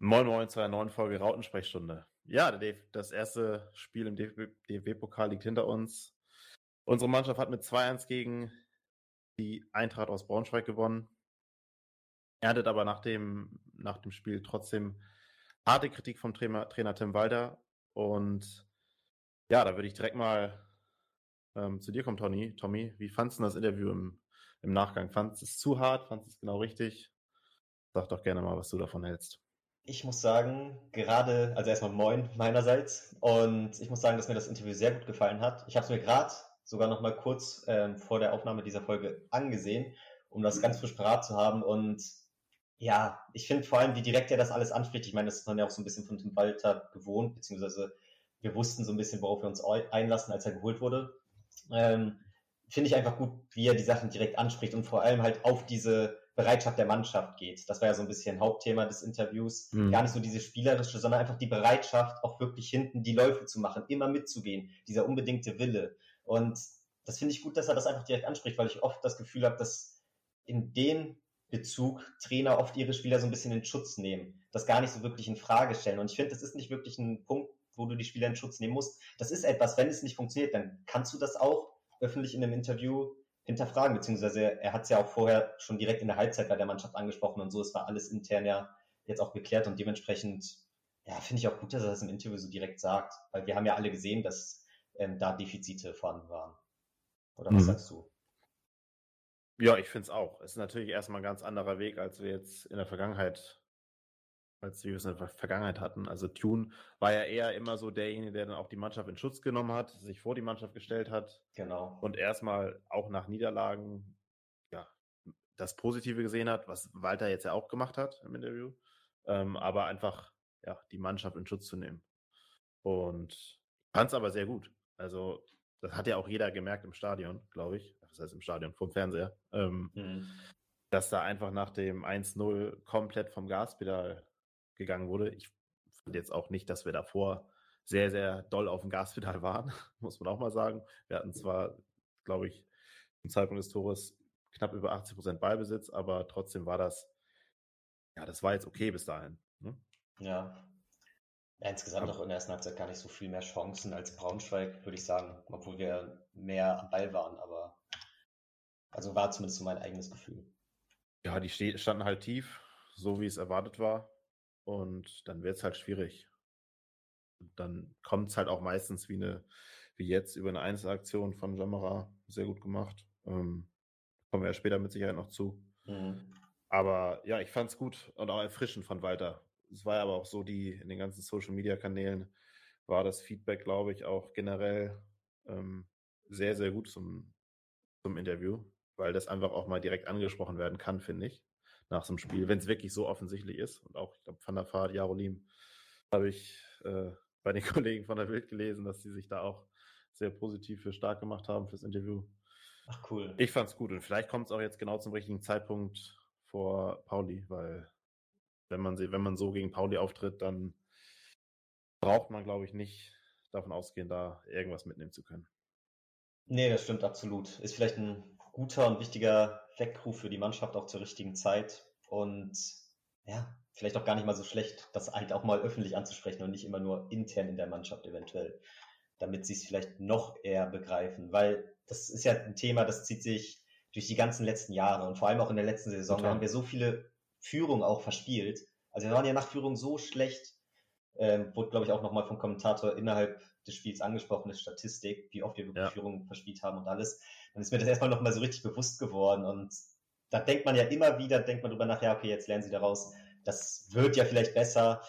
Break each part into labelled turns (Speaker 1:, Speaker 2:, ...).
Speaker 1: Moin Moin zu einer neuen Folge Rautensprechstunde. Ja, das erste Spiel im DFB-Pokal liegt hinter uns. Unsere Mannschaft hat mit 2-1 gegen die Eintracht aus Braunschweig gewonnen. Erntet aber nach dem, nach dem Spiel trotzdem harte Kritik vom Trainer, Trainer Tim Walter. Und ja, da würde ich direkt mal ähm, zu dir kommen, Tony. Tommy, wie fandest du das Interview im, im Nachgang? Fandest du es zu hart? Fandest du es genau richtig? Sag doch gerne mal, was du davon hältst.
Speaker 2: Ich muss sagen, gerade, also erstmal moin meinerseits. Und ich muss sagen, dass mir das Interview sehr gut gefallen hat. Ich habe es mir gerade sogar noch mal kurz ähm, vor der Aufnahme dieser Folge angesehen, um das ganz frisch parat zu haben. Und ja, ich finde vor allem, wie direkt er das alles anspricht. Ich meine, das ist man ja auch so ein bisschen von Tim Walter gewohnt, beziehungsweise wir wussten so ein bisschen, worauf wir uns einlassen, als er geholt wurde. Ähm, finde ich einfach gut, wie er die Sachen direkt anspricht und vor allem halt auf diese Bereitschaft der Mannschaft geht. Das war ja so ein bisschen Hauptthema des Interviews. Mhm. Gar nicht so diese spielerische, sondern einfach die Bereitschaft, auch wirklich hinten die Läufe zu machen, immer mitzugehen, dieser unbedingte Wille. Und das finde ich gut, dass er das einfach direkt anspricht, weil ich oft das Gefühl habe, dass in dem Bezug Trainer oft ihre Spieler so ein bisschen in Schutz nehmen, das gar nicht so wirklich in Frage stellen. Und ich finde, das ist nicht wirklich ein Punkt, wo du die Spieler in Schutz nehmen musst. Das ist etwas, wenn es nicht funktioniert, dann kannst du das auch öffentlich in einem Interview hinterfragen, beziehungsweise er hat es ja auch vorher schon direkt in der Halbzeit bei der Mannschaft angesprochen und so, es war alles intern ja jetzt auch geklärt und dementsprechend, ja, finde ich auch gut, dass er das im Interview so direkt sagt, weil wir haben ja alle gesehen, dass ähm, da Defizite vorhanden waren. Oder was mhm. sagst du?
Speaker 1: Ja, ich finde es auch. Es ist natürlich erstmal ein ganz anderer Weg, als wir jetzt in der Vergangenheit als wir es in der Vergangenheit hatten. Also Tune war ja eher immer so derjenige, der dann auch die Mannschaft in Schutz genommen hat, sich vor die Mannschaft gestellt hat.
Speaker 2: Genau.
Speaker 1: Und erstmal auch nach Niederlagen, ja, das Positive gesehen hat, was Walter jetzt ja auch gemacht hat im Interview. Ähm, aber einfach, ja, die Mannschaft in Schutz zu nehmen. Und fand es aber sehr gut. Also, das hat ja auch jeder gemerkt im Stadion, glaube ich. Das heißt im Stadion, vom Fernseher. Ähm, mhm. Dass da einfach nach dem 1-0 komplett vom Gaspedal gegangen wurde. Ich fand jetzt auch nicht, dass wir davor sehr, sehr doll auf dem Gaspedal waren, muss man auch mal sagen. Wir hatten zwar, glaube ich, zum Zeitpunkt des Tores knapp über 80 Prozent Ballbesitz, aber trotzdem war das, ja, das war jetzt okay bis dahin. Ne?
Speaker 2: Ja. Insgesamt auch in der ersten Halbzeit gar nicht so viel mehr Chancen als Braunschweig, würde ich sagen, obwohl wir mehr am Ball waren, aber also war zumindest so mein eigenes Gefühl.
Speaker 1: Ja, die standen halt tief, so wie es erwartet war. Und dann wird es halt schwierig. Und dann kommt es halt auch meistens wie eine, wie jetzt, über eine Einzelaktion von Jamara. Sehr gut gemacht. Ähm, kommen wir ja später mit Sicherheit noch zu. Mhm. Aber ja, ich fand es gut und auch erfrischend von Walter. Es war aber auch so, die in den ganzen Social Media Kanälen war das Feedback, glaube ich, auch generell ähm, sehr, sehr gut zum, zum Interview, weil das einfach auch mal direkt angesprochen werden kann, finde ich nach so einem Spiel, wenn es wirklich so offensichtlich ist. Und auch, ich glaube, Van der Vaart, Jarolim, habe ich äh, bei den Kollegen von der Bild gelesen, dass sie sich da auch sehr positiv für stark gemacht haben fürs Interview.
Speaker 2: Ach cool.
Speaker 1: Ich fand's gut und vielleicht kommt es auch jetzt genau zum richtigen Zeitpunkt vor Pauli, weil wenn man sie, wenn man so gegen Pauli auftritt, dann braucht man, glaube ich, nicht davon ausgehen, da irgendwas mitnehmen zu können.
Speaker 2: Nee, das stimmt absolut. Ist vielleicht ein guter und wichtiger Weckruf für die Mannschaft auch zur richtigen Zeit. Und ja, vielleicht auch gar nicht mal so schlecht, das halt auch mal öffentlich anzusprechen und nicht immer nur intern in der Mannschaft eventuell, damit sie es vielleicht noch eher begreifen. Weil das ist ja ein Thema, das zieht sich durch die ganzen letzten Jahre und vor allem auch in der letzten Saison Total. haben wir so viele Führungen auch verspielt. Also wir waren ja nach Führung so schlecht, ähm, wurde glaube ich auch nochmal vom Kommentator innerhalb des Spiels angesprochene Statistik, wie oft wir wirklich ja. Führungen verspielt haben und alles dann ist mir das erstmal nochmal so richtig bewusst geworden. Und da denkt man ja immer wieder, denkt man drüber nach, ja, okay, jetzt lernen sie daraus. Das wird ja vielleicht besser.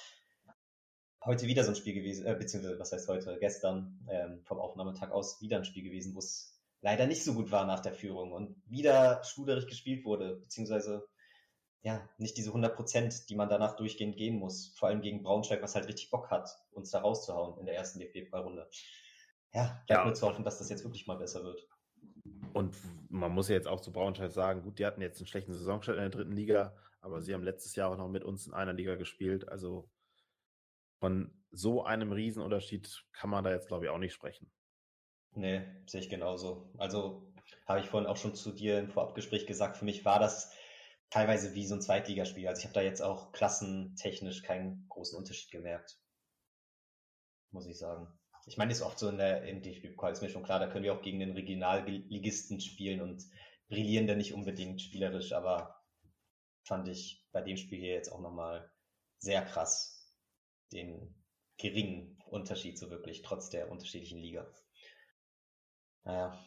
Speaker 2: Heute wieder so ein Spiel gewesen, äh, beziehungsweise, was heißt heute, gestern, ähm, vom Aufnahmetag aus wieder ein Spiel gewesen, wo es leider nicht so gut war nach der Führung und wieder schluderig gespielt wurde, beziehungsweise ja, nicht diese 100 Prozent, die man danach durchgehend gehen muss. Vor allem gegen Braunschweig, was halt richtig Bock hat, uns da rauszuhauen in der ersten DFB-Runde. Ja, bleibt ja. nur zu hoffen, dass das jetzt wirklich mal besser wird.
Speaker 1: Und man muss ja jetzt auch zu Braunschweig sagen, gut, die hatten jetzt einen schlechten Saisonstart in der dritten Liga, aber sie haben letztes Jahr auch noch mit uns in einer Liga gespielt. Also von so einem Riesenunterschied kann man da jetzt, glaube ich, auch nicht sprechen.
Speaker 2: Nee, sehe ich genauso. Also habe ich vorhin auch schon zu dir im Vorabgespräch gesagt, für mich war das teilweise wie so ein Zweitligaspiel. Also ich habe da jetzt auch klassentechnisch keinen großen Unterschied gemerkt. Muss ich sagen. Ich meine, ist oft so in der im DFB-Pokal, ist mir schon klar, da können wir auch gegen den Regionalligisten spielen und brillieren da nicht unbedingt spielerisch, aber fand ich bei dem Spiel hier jetzt auch nochmal sehr krass, den geringen Unterschied so wirklich, trotz der unterschiedlichen Liga.
Speaker 1: Naja.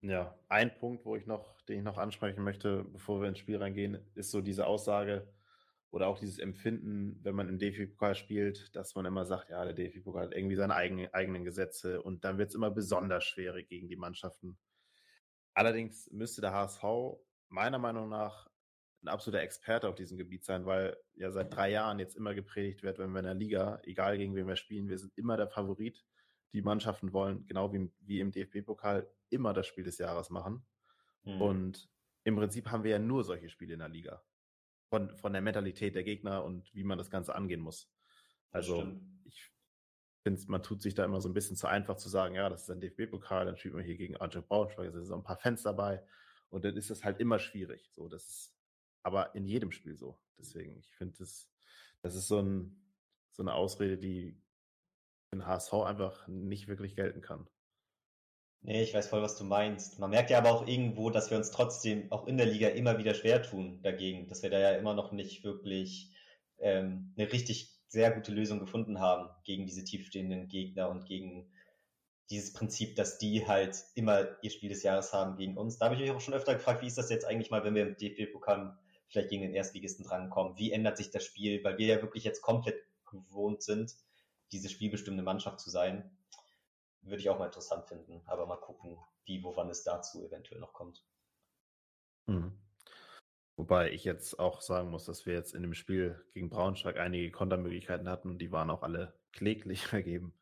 Speaker 1: Ja, ein Punkt, wo ich noch, den ich noch ansprechen möchte, bevor wir ins Spiel reingehen, ist so diese Aussage oder auch dieses Empfinden, wenn man im DFB-Pokal spielt, dass man immer sagt, ja, der DFB-Pokal hat irgendwie seine eigenen, eigenen Gesetze und dann wird es immer besonders schwierig gegen die Mannschaften. Allerdings müsste der HSV meiner Meinung nach ein absoluter Experte auf diesem Gebiet sein, weil ja seit drei Jahren jetzt immer gepredigt wird, wenn wir in der Liga, egal gegen wen wir spielen, wir sind immer der Favorit. Die Mannschaften wollen, genau wie, wie im DFB-Pokal, immer das Spiel des Jahres machen. Mhm. Und im Prinzip haben wir ja nur solche Spiele in der Liga. Von, von der Mentalität der Gegner und wie man das Ganze angehen muss. Also ich finde, man tut sich da immer so ein bisschen zu einfach zu sagen, ja, das ist ein DFB-Pokal, dann spielt man hier gegen Arjen Braunschweig, es sind so ein paar Fans dabei. Und dann ist das halt immer schwierig. So, das ist aber in jedem Spiel so. Deswegen, ich finde, das, das ist so, ein, so eine Ausrede, die in HSV einfach nicht wirklich gelten kann.
Speaker 2: Nee, ich weiß voll, was du meinst. Man merkt ja aber auch irgendwo, dass wir uns trotzdem auch in der Liga immer wieder schwer tun dagegen, dass wir da ja immer noch nicht wirklich ähm, eine richtig sehr gute Lösung gefunden haben gegen diese tiefstehenden Gegner und gegen dieses Prinzip, dass die halt immer ihr Spiel des Jahres haben gegen uns. Da habe ich mich auch schon öfter gefragt, wie ist das jetzt eigentlich mal, wenn wir im DFB-Pokal vielleicht gegen den Erstligisten drankommen? Wie ändert sich das Spiel? Weil wir ja wirklich jetzt komplett gewohnt sind, diese spielbestimmende Mannschaft zu sein. Würde ich auch mal interessant finden. Aber mal gucken, wie, wovon es dazu eventuell noch kommt.
Speaker 1: Mhm. Wobei ich jetzt auch sagen muss, dass wir jetzt in dem Spiel gegen Braunschweig einige Kontermöglichkeiten hatten und die waren auch alle kläglich vergeben.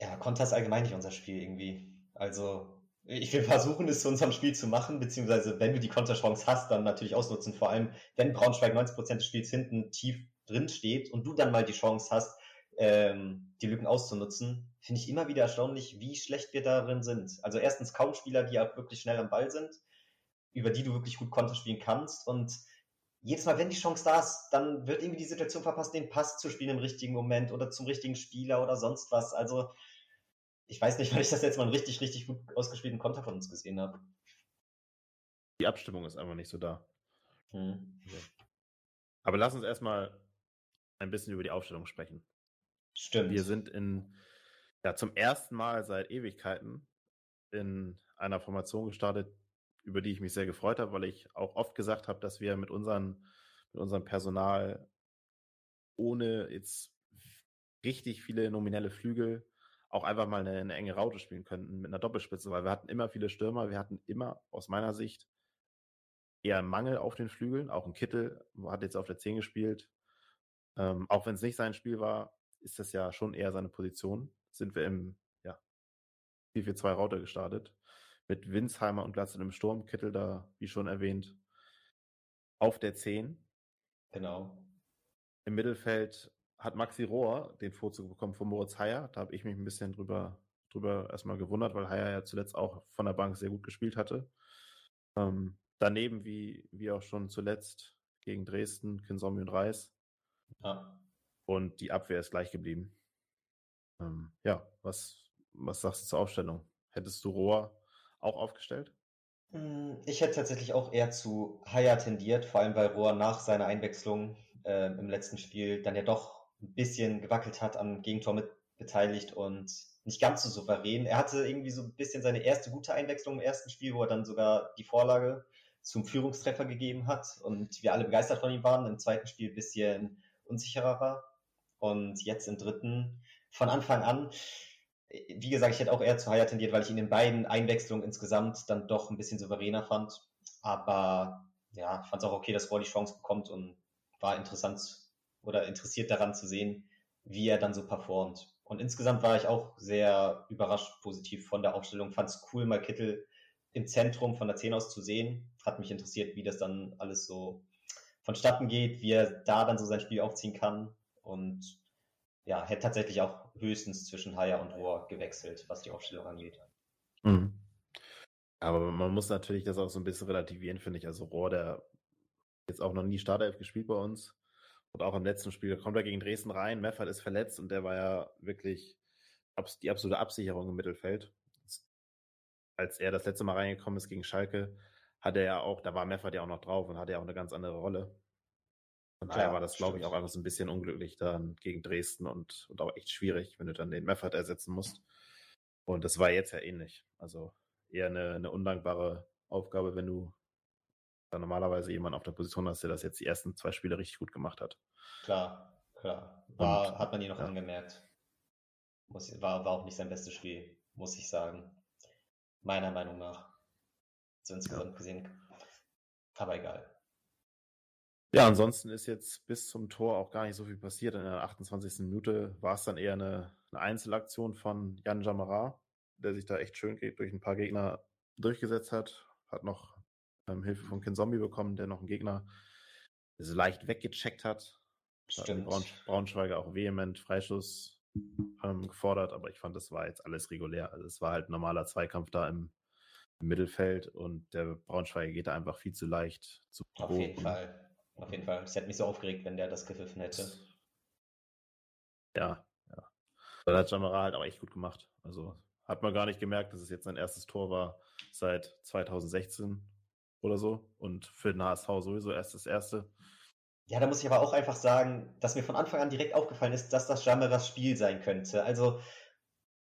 Speaker 2: Ja, Konter ist allgemein nicht unser Spiel irgendwie. Also ich will versuchen, es zu unserem Spiel zu machen, beziehungsweise wenn du die Konterchance hast, dann natürlich ausnutzen. Vor allem, wenn Braunschweig 90% des Spiels hinten tief drin steht und du dann mal die Chance hast, ähm, die Lücken auszunutzen, finde ich immer wieder erstaunlich, wie schlecht wir darin sind. Also erstens kaum Spieler, die auch wirklich schnell am Ball sind, über die du wirklich gut Konter spielen kannst und jedes Mal, wenn die Chance da ist, dann wird irgendwie die Situation verpasst, den Pass zu spielen im richtigen Moment oder zum richtigen Spieler oder sonst was. Also ich weiß nicht, weil ich das jetzt mal einen richtig, richtig gut ausgespielten Konter von uns gesehen habe.
Speaker 1: Die Abstimmung ist einfach nicht so da. Hm. Aber lass uns erstmal ein bisschen über die Aufstellung sprechen.
Speaker 2: Stimmt.
Speaker 1: Wir sind in, ja, zum ersten Mal seit Ewigkeiten in einer Formation gestartet, über die ich mich sehr gefreut habe, weil ich auch oft gesagt habe, dass wir mit, unseren, mit unserem Personal ohne jetzt richtig viele nominelle Flügel auch einfach mal eine, eine, enge Raute spielen könnten mit einer Doppelspitze, weil wir hatten immer viele Stürmer, wir hatten immer aus meiner Sicht eher Mangel auf den Flügeln, auch ein Kittel hat jetzt auf der 10 gespielt. Ähm, auch wenn es nicht sein Spiel war, ist das ja schon eher seine Position. Sind wir im ja, 4-4-2 Raute gestartet. Mit Winsheimer und Glatzel im Sturm, Kittel da, wie schon erwähnt, auf der 10.
Speaker 2: Genau.
Speaker 1: Im Mittelfeld hat Maxi Rohr den Vorzug bekommen von Moritz Heyer. Da habe ich mich ein bisschen drüber, drüber erstmal gewundert, weil Heyer ja zuletzt auch von der Bank sehr gut gespielt hatte. Ähm, daneben, wie, wie auch schon zuletzt gegen Dresden, Kinsomi und Reis. Ja. Und die Abwehr ist gleich geblieben. Ähm, ja, was, was sagst du zur Aufstellung? Hättest du Rohr auch aufgestellt?
Speaker 2: Hm, ich hätte tatsächlich auch eher zu Haya tendiert, vor allem weil Rohr nach seiner Einwechslung äh, im letzten Spiel dann ja doch ein bisschen gewackelt hat, am Gegentor mit beteiligt und nicht ganz so souverän. Er hatte irgendwie so ein bisschen seine erste gute Einwechslung im ersten Spiel, wo er dann sogar die Vorlage zum Führungstreffer gegeben hat und wir alle begeistert von ihm waren. Im zweiten Spiel ein bisschen unsicherer war und jetzt im dritten von Anfang an. Wie gesagt, ich hätte auch eher zu Haya tendiert, weil ich ihn in beiden Einwechslungen insgesamt dann doch ein bisschen souveräner fand. Aber ja, fand es auch okay, dass Rohr die Chance bekommt und war interessant oder interessiert daran zu sehen, wie er dann so performt. Und insgesamt war ich auch sehr überrascht positiv von der Aufstellung. Fand es cool, mal Kittel im Zentrum von der 10 aus zu sehen. Hat mich interessiert, wie das dann alles so vonstatten geht, wie er da dann so sein Spiel aufziehen kann. Und ja, hätte tatsächlich auch höchstens zwischen Haya und Rohr gewechselt, was die Aufstellung angeht.
Speaker 1: Mhm. Aber man muss natürlich das auch so ein bisschen relativieren, finde ich. Also Rohr, der jetzt auch noch nie Startelf gespielt bei uns. Und auch im letzten Spiel kommt er gegen Dresden rein. Meffert ist verletzt und der war ja wirklich die absolute Absicherung im Mittelfeld. Als er das letzte Mal reingekommen ist gegen Schalke, hat er ja auch, da war Meffert ja auch noch drauf und hatte ja auch eine ganz andere Rolle. Von daher war das, glaube ich, auch einfach so ein bisschen unglücklich dann gegen Dresden und, und auch echt schwierig, wenn du dann den Meffert ersetzen musst. Und das war jetzt ja ähnlich. Also eher eine, eine undankbare Aufgabe, wenn du dann normalerweise jemanden auf der Position hast, der das jetzt die ersten zwei Spiele richtig gut gemacht hat.
Speaker 2: Klar, klar. War, und, hat man ihn noch ja. angemerkt. Muss, war, war auch nicht sein bestes Spiel, muss ich sagen. Meiner Meinung nach. So insgesamt ja. gesehen. Aber egal.
Speaker 1: Ja, ansonsten ist jetzt bis zum Tor auch gar nicht so viel passiert. In der 28. Minute war es dann eher eine, eine Einzelaktion von Jan Jamara, der sich da echt schön durch ein paar Gegner durchgesetzt hat. Hat noch ähm, Hilfe von Ken Zombie bekommen, der noch einen Gegner so leicht weggecheckt hat. Stimmt. Braun, Braunschweiger auch vehement Freischuss ähm, gefordert, aber ich fand, das war jetzt alles regulär. Also es war halt ein normaler Zweikampf da im, im Mittelfeld und der Braunschweiger geht da einfach viel zu leicht zu
Speaker 2: Auf jeden Fall. Auf jeden Fall. Es hätte mich so aufgeregt, wenn der das gepfiffen hätte.
Speaker 1: Ja, ja. Das hat Jamara halt auch echt gut gemacht. Also hat man gar nicht gemerkt, dass es jetzt sein erstes Tor war seit 2016 oder so. Und für den HSV sowieso erst das erste.
Speaker 2: Ja, da muss ich aber auch einfach sagen, dass mir von Anfang an direkt aufgefallen ist, dass das Jamaras Spiel sein könnte. Also,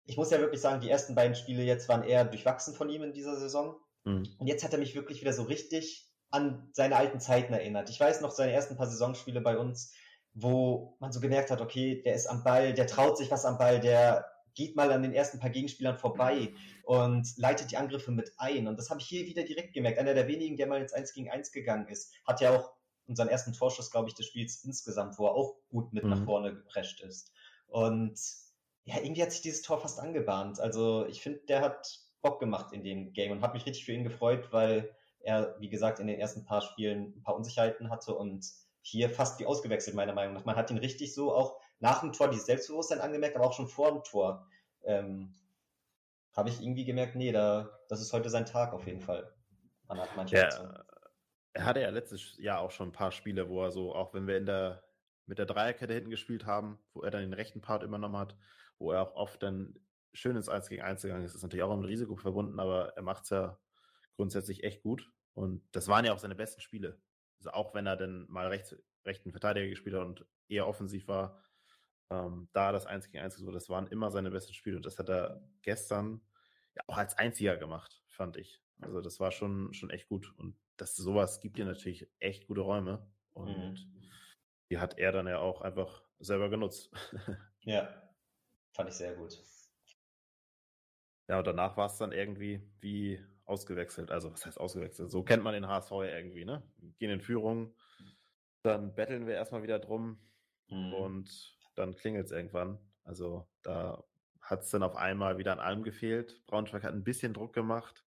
Speaker 2: ich muss ja wirklich sagen, die ersten beiden Spiele jetzt waren eher durchwachsen von ihm in dieser Saison. Mhm. Und jetzt hat er mich wirklich wieder so richtig an seine alten Zeiten erinnert. Ich weiß noch seine ersten paar Saisonspiele bei uns, wo man so gemerkt hat, okay, der ist am Ball, der traut sich was am Ball, der geht mal an den ersten paar Gegenspielern vorbei und leitet die Angriffe mit ein. Und das habe ich hier wieder direkt gemerkt. Einer der wenigen, der mal ins 1 gegen 1 gegangen ist, hat ja auch unseren ersten Torschuss, glaube ich, des Spiels insgesamt, wo er auch gut mit mhm. nach vorne geprescht ist. Und ja, irgendwie hat sich dieses Tor fast angebahnt. Also ich finde, der hat Bock gemacht in dem Game und habe mich richtig für ihn gefreut, weil er, wie gesagt, in den ersten paar Spielen ein paar Unsicherheiten hatte und hier fast wie ausgewechselt, meiner Meinung nach. Man hat ihn richtig so auch nach dem Tor dieses Selbstbewusstsein angemerkt, aber auch schon vor dem Tor ähm, habe ich irgendwie gemerkt, nee, da, das ist heute sein Tag auf jeden Fall.
Speaker 1: Man hat manche ja, er hatte ja letztes Jahr auch schon ein paar Spiele, wo er so, auch wenn wir in der mit der Dreierkette hinten gespielt haben, wo er dann den rechten Part übernommen hat, wo er auch oft dann schön ins 1 gegen 1 gegangen ist. Ist natürlich auch ein Risiko verbunden, aber er macht es ja grundsätzlich echt gut. Und das waren ja auch seine besten Spiele. Also auch wenn er dann mal rechts, rechten Verteidiger gespielt hat und eher offensiv war, ähm, da das 1 gegen 1 so, das waren immer seine besten Spiele. Und das hat er gestern ja auch als einziger gemacht, fand ich. Also das war schon, schon echt gut. Und das sowas gibt dir natürlich echt gute Räume. Und mhm. die hat er dann ja auch einfach selber genutzt.
Speaker 2: ja, fand ich sehr gut.
Speaker 1: Ja, und danach war es dann irgendwie wie ausgewechselt. Also, was heißt ausgewechselt? So kennt man den HSV ja irgendwie, ne? Gehen in Führung, dann betteln wir erstmal wieder drum mhm. und dann klingelt es irgendwann. Also, da hat es dann auf einmal wieder an allem gefehlt. Braunschweig hat ein bisschen Druck gemacht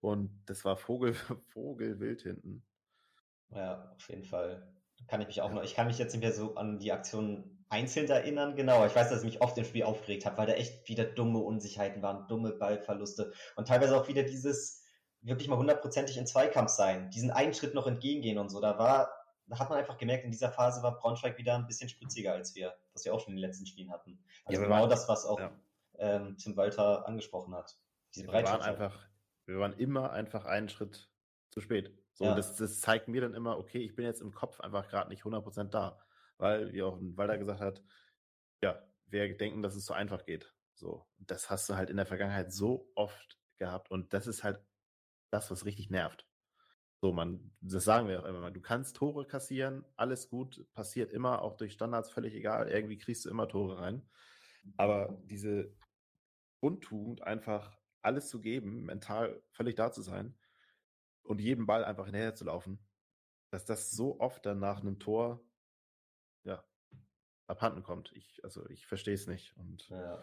Speaker 1: und das war Vogel, Vogelwild hinten.
Speaker 2: Ja, auf jeden Fall. Kann ich mich auch noch, ich kann mich jetzt nicht mehr so an die Aktion einzeln erinnern, genau. Ich weiß, dass ich mich oft im Spiel aufgeregt habe, weil da echt wieder dumme Unsicherheiten waren, dumme Ballverluste und teilweise auch wieder dieses wirklich mal hundertprozentig in Zweikampf sein, diesen einen Schritt noch entgegengehen und so. Da war, da hat man einfach gemerkt, in dieser Phase war Braunschweig wieder ein bisschen spritziger als wir, was wir auch schon in den letzten Spielen hatten. Also ja, genau waren, das, was auch ja. ähm, Tim Walter angesprochen hat.
Speaker 1: Diese wir waren einfach, wir waren immer einfach einen Schritt zu spät. So, ja. das, das zeigt mir dann immer, okay, ich bin jetzt im Kopf einfach gerade nicht 100% da. Weil, wie auch Walter gesagt hat, ja, wir denken, dass es so einfach geht. So, das hast du halt in der Vergangenheit so oft gehabt und das ist halt das, was richtig nervt. So, man, das sagen wir auch immer mal. Du kannst Tore kassieren, alles gut, passiert immer, auch durch Standards völlig egal. Irgendwie kriegst du immer Tore rein. Aber diese Grundtugend, einfach alles zu geben, mental völlig da zu sein und jedem Ball einfach hinterher zu laufen, dass das so oft dann nach einem Tor, ja, abhanden kommt. Ich, also ich verstehe es nicht. Und ja.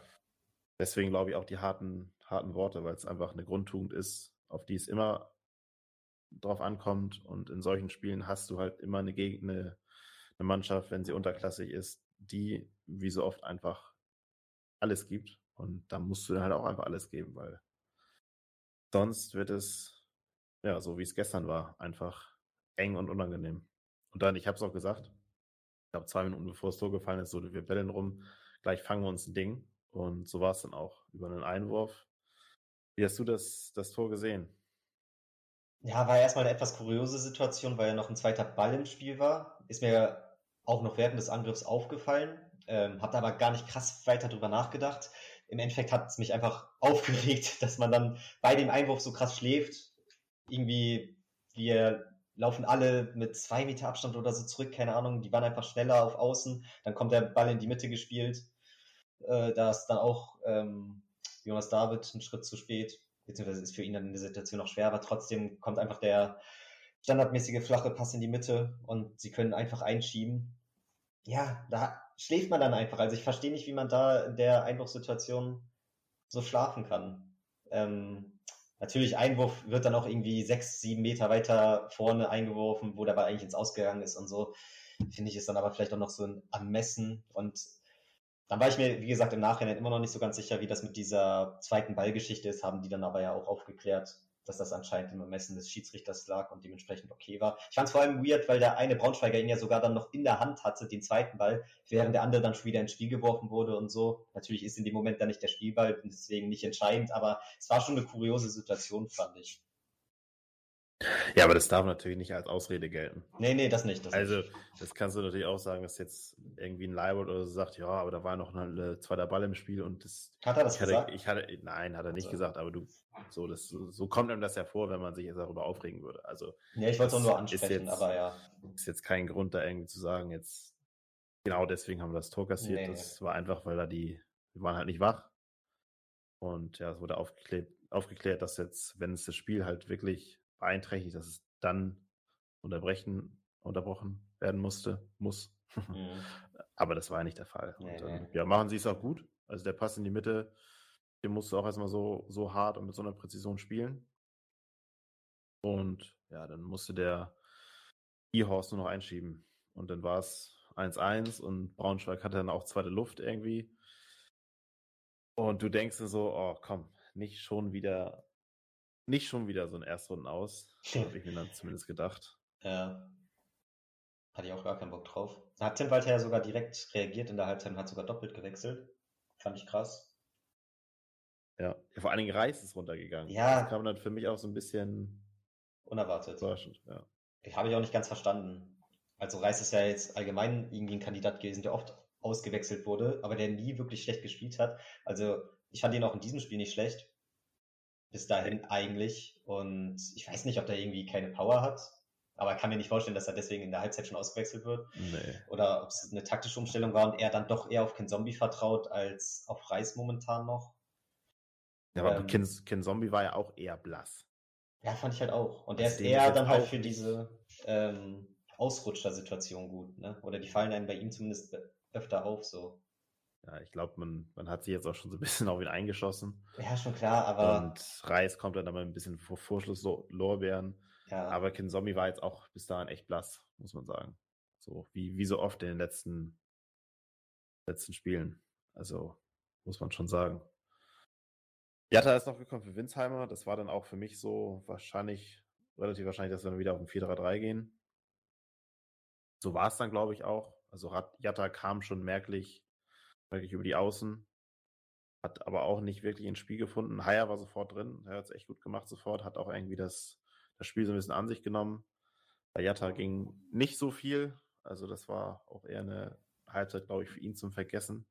Speaker 1: deswegen glaube ich auch die harten, harten Worte, weil es einfach eine Grundtugend ist, auf die es immer drauf ankommt. Und in solchen Spielen hast du halt immer eine Gegend, eine, eine Mannschaft, wenn sie unterklassig ist, die wie so oft einfach alles gibt. Und da musst du dann halt auch einfach alles geben, weil sonst wird es, ja, so wie es gestern war, einfach eng und unangenehm. Und dann, ich habe es auch gesagt, ich glaube, zwei Minuten bevor das Tor gefallen ist, so, wir bellen rum, gleich fangen wir uns ein Ding. Und so war es dann auch über einen Einwurf. Wie hast du das, das Tor gesehen?
Speaker 2: Ja, war erstmal eine etwas kuriose Situation, weil ja noch ein zweiter Ball im Spiel war. Ist mir auch noch während des Angriffs aufgefallen. Ähm, hab da aber gar nicht krass weiter drüber nachgedacht. Im Endeffekt hat es mich einfach aufgeregt, dass man dann bei dem Einwurf so krass schläft. Irgendwie, wir laufen alle mit zwei Meter Abstand oder so zurück, keine Ahnung. Die waren einfach schneller auf Außen. Dann kommt der Ball in die Mitte gespielt. Äh, da ist dann auch ähm, Jonas David einen Schritt zu spät beziehungsweise ist für ihn dann in der Situation noch schwer, aber trotzdem kommt einfach der standardmäßige flache Pass in die Mitte und sie können einfach einschieben. Ja, da schläft man dann einfach. Also ich verstehe nicht, wie man da in der Einwurfsituation so schlafen kann. Ähm, natürlich, Einwurf wird dann auch irgendwie sechs, sieben Meter weiter vorne eingeworfen, wo der Ball eigentlich ins Ausgegangen ist und so. Finde ich, ist dann aber vielleicht auch noch so ein Ermessen und dann war ich mir, wie gesagt, im Nachhinein immer noch nicht so ganz sicher, wie das mit dieser zweiten Ballgeschichte ist, haben die dann aber ja auch aufgeklärt, dass das anscheinend im Ermessen des Schiedsrichters lag und dementsprechend okay war. Ich fand es vor allem weird, weil der eine Braunschweiger ihn ja sogar dann noch in der Hand hatte, den zweiten Ball, während der andere dann schon wieder ins Spiel geworfen wurde und so. Natürlich ist in dem Moment dann nicht der Spielball und deswegen nicht entscheidend, aber es war schon eine kuriose Situation, fand ich.
Speaker 1: Ja, aber das darf natürlich nicht als Ausrede gelten.
Speaker 2: Nee, nee, das nicht. Das
Speaker 1: also,
Speaker 2: nicht.
Speaker 1: das kannst du natürlich auch sagen, dass jetzt irgendwie ein Leibold oder so sagt, ja, aber da war noch ein äh, zweiter Ball im Spiel und das.
Speaker 2: Hat er das
Speaker 1: ich hatte,
Speaker 2: gesagt?
Speaker 1: Ich hatte, nein, hat er nicht also. gesagt, aber du, so, das, so kommt einem das ja vor, wenn man sich jetzt darüber aufregen würde. Also.
Speaker 2: Ja, ich wollte es auch nur ansprechen,
Speaker 1: jetzt,
Speaker 2: aber ja.
Speaker 1: Ist jetzt kein Grund, da irgendwie zu sagen, jetzt, genau deswegen haben wir das Tor kassiert. Nee, das nee. war einfach, weil da die, wir waren halt nicht wach. Und ja, es wurde aufgeklärt, aufgeklärt, dass jetzt, wenn es das Spiel halt wirklich beeinträchtigt, dass es dann unterbrechen, unterbrochen werden musste, muss. Mhm. Aber das war ja nicht der Fall. Und, nee, ähm, ja, machen sie es auch gut. Also der Pass in die Mitte, den musst du auch erstmal so, so hart und mit so einer Präzision spielen. Und ja, dann musste der E-Horse nur noch einschieben. Und dann war es 1-1 und Braunschweig hatte dann auch zweite Luft irgendwie. Und du denkst dir so, oh komm, nicht schon wieder nicht schon wieder so ein Erstrunden aus. Habe ich mir dann zumindest gedacht.
Speaker 2: Ja. Hatte ich auch gar keinen Bock drauf. Da hat Tim Walter ja sogar direkt reagiert in der Halbzeit und hat sogar doppelt gewechselt. Fand ich krass.
Speaker 1: Ja, vor allen Dingen Reis ist runtergegangen.
Speaker 2: Ja.
Speaker 1: Das kam dann für mich auch so ein bisschen
Speaker 2: unerwartet.
Speaker 1: Überraschend, ja.
Speaker 2: Ich habe ich auch nicht ganz verstanden. Also Reis ist ja jetzt allgemein irgendwie ein Kandidat gewesen, der oft ausgewechselt wurde, aber der nie wirklich schlecht gespielt hat. Also ich fand ihn auch in diesem Spiel nicht schlecht bis dahin eigentlich. Und ich weiß nicht, ob der irgendwie keine Power hat. Aber ich kann mir nicht vorstellen, dass er deswegen in der Halbzeit schon ausgewechselt wird.
Speaker 1: Nee.
Speaker 2: Oder ob es eine taktische Umstellung war und er dann doch eher auf Ken Zombie vertraut als auf Reis momentan noch.
Speaker 1: Ja, aber ähm, Ken, Ken Zombie war ja auch eher blass.
Speaker 2: Ja, fand ich halt auch. Und der also ist eher dann halt für diese ähm, Ausrutscher-Situation gut, ne? Oder die fallen einem bei ihm zumindest öfter auf, so.
Speaker 1: Ja, ich glaube, man, man hat sich jetzt auch schon so ein bisschen auf ihn eingeschossen.
Speaker 2: Ja, schon klar, aber.
Speaker 1: Und Reis kommt dann aber ein bisschen vor Vorschlusslorbeeren. Ja. Aber Kin Zombie war jetzt auch bis dahin echt blass, muss man sagen. So wie, wie so oft in den letzten, letzten Spielen. Also, muss man schon sagen. Jatta ist noch gekommen für Winsheimer. Das war dann auch für mich so wahrscheinlich, relativ wahrscheinlich, dass wir dann wieder auf ein 4-3-3 gehen. So war es dann, glaube ich, auch. Also Jatta kam schon merklich wirklich über die Außen. Hat aber auch nicht wirklich ins Spiel gefunden. Haier war sofort drin. Er hat es echt gut gemacht sofort. Hat auch irgendwie das, das Spiel so ein bisschen an sich genommen. Bei Jatta ging nicht so viel. Also das war auch eher eine Halbzeit, glaube ich, für ihn zum Vergessen.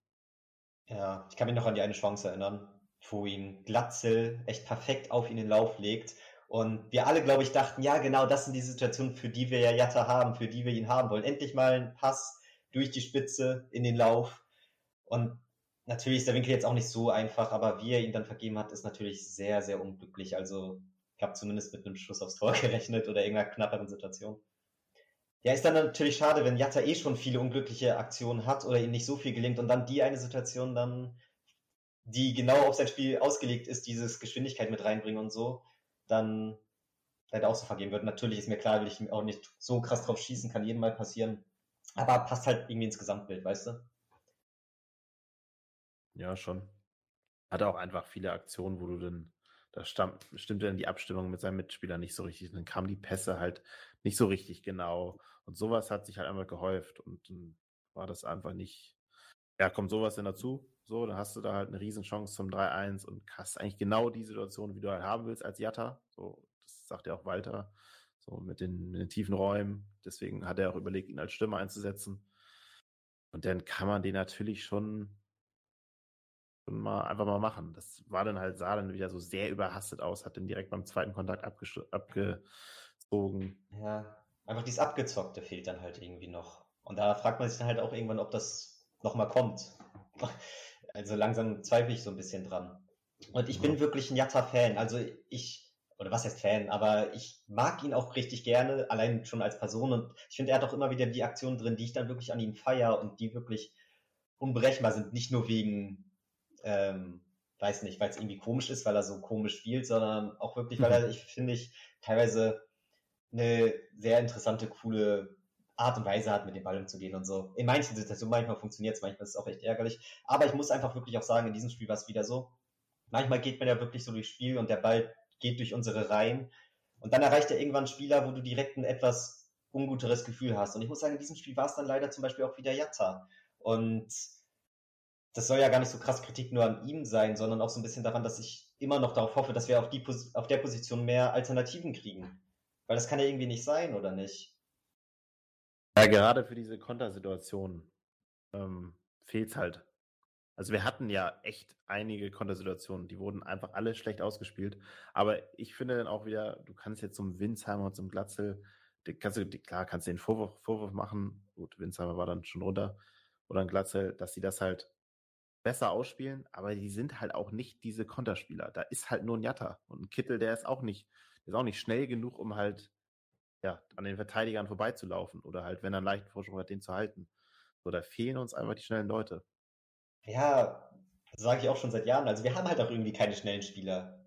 Speaker 2: Ja, ich kann mich noch an die eine Chance erinnern, wo ihn Glatzel echt perfekt auf ihn den Lauf legt. Und wir alle, glaube ich, dachten, ja, genau, das sind die Situationen, für die wir ja Jatta haben, für die wir ihn haben wollen. Endlich mal ein Pass durch die Spitze in den Lauf. Und natürlich ist der Winkel jetzt auch nicht so einfach, aber wie er ihn dann vergeben hat, ist natürlich sehr, sehr unglücklich. Also ich habe zumindest mit einem Schuss aufs Tor gerechnet oder irgendeiner knapperen Situation. Ja, ist dann natürlich schade, wenn Jatta eh schon viele unglückliche Aktionen hat oder ihm nicht so viel gelingt und dann die eine Situation dann, die genau auf sein Spiel ausgelegt ist, dieses Geschwindigkeit mit reinbringen und so, dann leider auch so vergeben wird. Natürlich ist mir klar, will ich auch nicht so krass drauf schießen, kann jedem mal passieren. Aber passt halt irgendwie ins Gesamtbild, weißt du?
Speaker 1: Ja, schon. Hatte auch einfach viele Aktionen, wo du dann da stimmte dann die Abstimmung mit seinem Mitspieler nicht so richtig. Dann kamen die Pässe halt nicht so richtig genau. Und sowas hat sich halt einfach gehäuft. Und dann war das einfach nicht. Ja, kommt sowas denn dazu? So, dann hast du da halt eine Riesenchance zum 3-1 und hast eigentlich genau die Situation, wie du halt haben willst als Jatta. So, das sagt ja auch Walter. So mit den, mit den tiefen Räumen. Deswegen hat er auch überlegt, ihn als Stimme einzusetzen. Und dann kann man den natürlich schon mal einfach mal machen. Das war dann halt, sah dann wieder so sehr überhastet aus, hat den direkt beim zweiten Kontakt abgezogen.
Speaker 2: Ja, einfach dieses Abgezockte fehlt dann halt irgendwie noch. Und da fragt man sich dann halt auch irgendwann, ob das nochmal kommt. Also langsam zweifle ich so ein bisschen dran. Und ich bin wirklich ein Jatta-Fan. Also ich, oder was heißt Fan, aber ich mag ihn auch richtig gerne, allein schon als Person. Und ich finde, er hat auch immer wieder die Aktionen drin, die ich dann wirklich an ihm feiere und die wirklich unberechenbar sind. Nicht nur wegen, ähm, weiß nicht, weil es irgendwie komisch ist, weil er so komisch spielt, sondern auch wirklich, weil er, ich finde ich, teilweise eine sehr interessante, coole Art und Weise hat, mit dem Ball umzugehen und so. In manchen Situationen, manchmal funktioniert es, manchmal ist es auch echt ärgerlich. Aber ich muss einfach wirklich auch sagen, in diesem Spiel war es wieder so. Manchmal geht man ja wirklich so durchs Spiel und der Ball geht durch unsere Reihen. Und dann erreicht er irgendwann einen Spieler, wo du direkt ein etwas unguteres Gefühl hast. Und ich muss sagen, in diesem Spiel war es dann leider zum Beispiel auch wieder Jatta. Und das soll ja gar nicht so krass Kritik nur an ihm sein, sondern auch so ein bisschen daran, dass ich immer noch darauf hoffe, dass wir auf, die, auf der Position mehr Alternativen kriegen. Weil das kann ja irgendwie nicht sein, oder nicht?
Speaker 1: Ja, gerade für diese Kontersituation ähm, fehlt es halt. Also wir hatten ja echt einige Kontersituationen, die wurden einfach alle schlecht ausgespielt. Aber ich finde dann auch wieder, du kannst jetzt zum Winsheimer und zum Glatzel, kannst du, klar, kannst du den Vorwurf, Vorwurf machen. Gut, Winsheimer war dann schon runter. Oder ein Glatzel, dass sie das halt besser ausspielen, aber die sind halt auch nicht diese Konterspieler. Da ist halt nur ein Jatta. Und ein Kittel, der ist auch nicht, der ist auch nicht schnell genug, um halt ja, an den Verteidigern vorbeizulaufen oder halt, wenn er einen leichten Vorsprung hat, den zu halten. So, da fehlen uns einfach die schnellen Leute.
Speaker 2: Ja, das sage ich auch schon seit Jahren. Also wir haben halt auch irgendwie keine schnellen Spieler.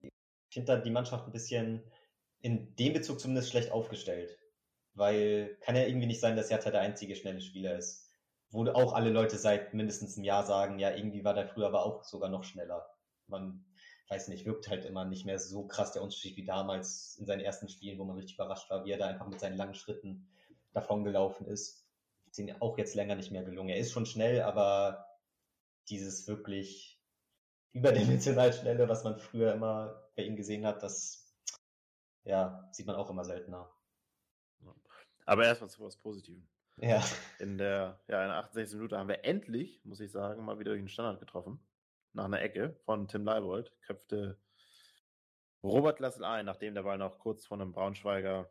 Speaker 2: Ich finde da die Mannschaft ein bisschen in dem Bezug zumindest schlecht aufgestellt. Weil kann ja irgendwie nicht sein, dass Jatta der einzige schnelle Spieler ist. Wo auch alle Leute seit mindestens einem Jahr sagen, ja, irgendwie war der früher aber auch sogar noch schneller. Man weiß nicht, wirkt halt immer nicht mehr so krass der Unterschied wie damals in seinen ersten Spielen, wo man richtig überrascht war, wie er da einfach mit seinen langen Schritten davongelaufen ist. Ist ihm auch jetzt länger nicht mehr gelungen. Er ist schon schnell, aber dieses wirklich überdimensional schnelle, was man früher immer bei ihm gesehen hat, das ja, sieht man auch immer seltener.
Speaker 1: Aber erstmal zu was Positivem.
Speaker 2: Ja.
Speaker 1: In der, ja, in der 68. Minute haben wir endlich, muss ich sagen, mal wieder den Standard getroffen nach einer Ecke von Tim Leibold, köpfte Robert Lassel ein, nachdem der Ball noch kurz von einem Braunschweiger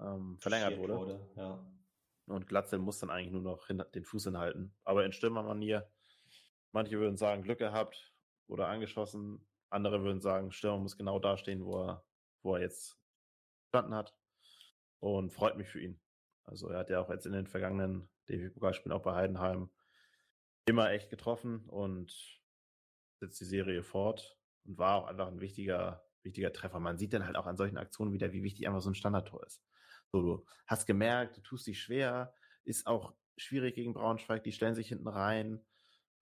Speaker 1: ähm, verlängert wurde. wurde
Speaker 2: ja.
Speaker 1: Und Glatzel muss dann eigentlich nur noch hin, den Fuß hinhalten. Aber in Stürmermanier, manche würden sagen, Glück gehabt oder angeschossen. Andere würden sagen, Stürmer muss genau da stehen, wo er, wo er jetzt gestanden hat. Und freut mich für ihn. Also er hat ja auch jetzt in den vergangenen DFB-Pokalspielen auch bei Heidenheim immer echt getroffen und setzt die Serie fort und war auch einfach ein wichtiger, wichtiger Treffer. Man sieht dann halt auch an solchen Aktionen wieder, wie wichtig einfach so ein Standardtor ist. So, du hast gemerkt, du tust dich schwer, ist auch schwierig gegen Braunschweig, die stellen sich hinten rein,